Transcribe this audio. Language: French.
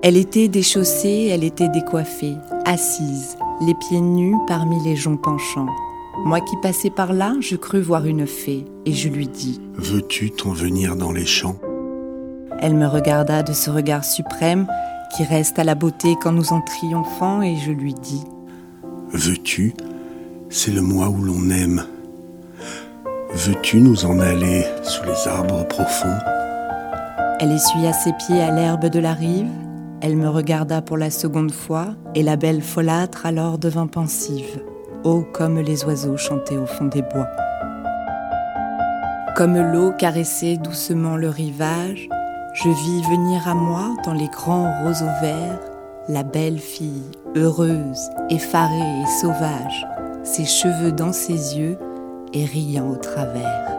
Elle était déchaussée, elle était décoiffée, assise, les pieds nus parmi les joncs penchants. Moi qui passais par là, je crus voir une fée, et je lui dis Veux-tu t'en venir dans les champs? Elle me regarda de ce regard suprême qui reste à la beauté quand nous en triomphons, et je lui dis Veux-tu? C'est le mois où l'on aime. Veux-tu nous en aller sous les arbres profonds? Elle essuya ses pieds à l'herbe de la rive, elle me regarda pour la seconde fois, et la belle folâtre alors devint pensive, haut comme les oiseaux chantaient au fond des bois. Comme l'eau caressait doucement le rivage, je vis venir à moi dans les grands roseaux verts la belle fille, heureuse, effarée et sauvage, ses cheveux dans ses yeux et riant au travers.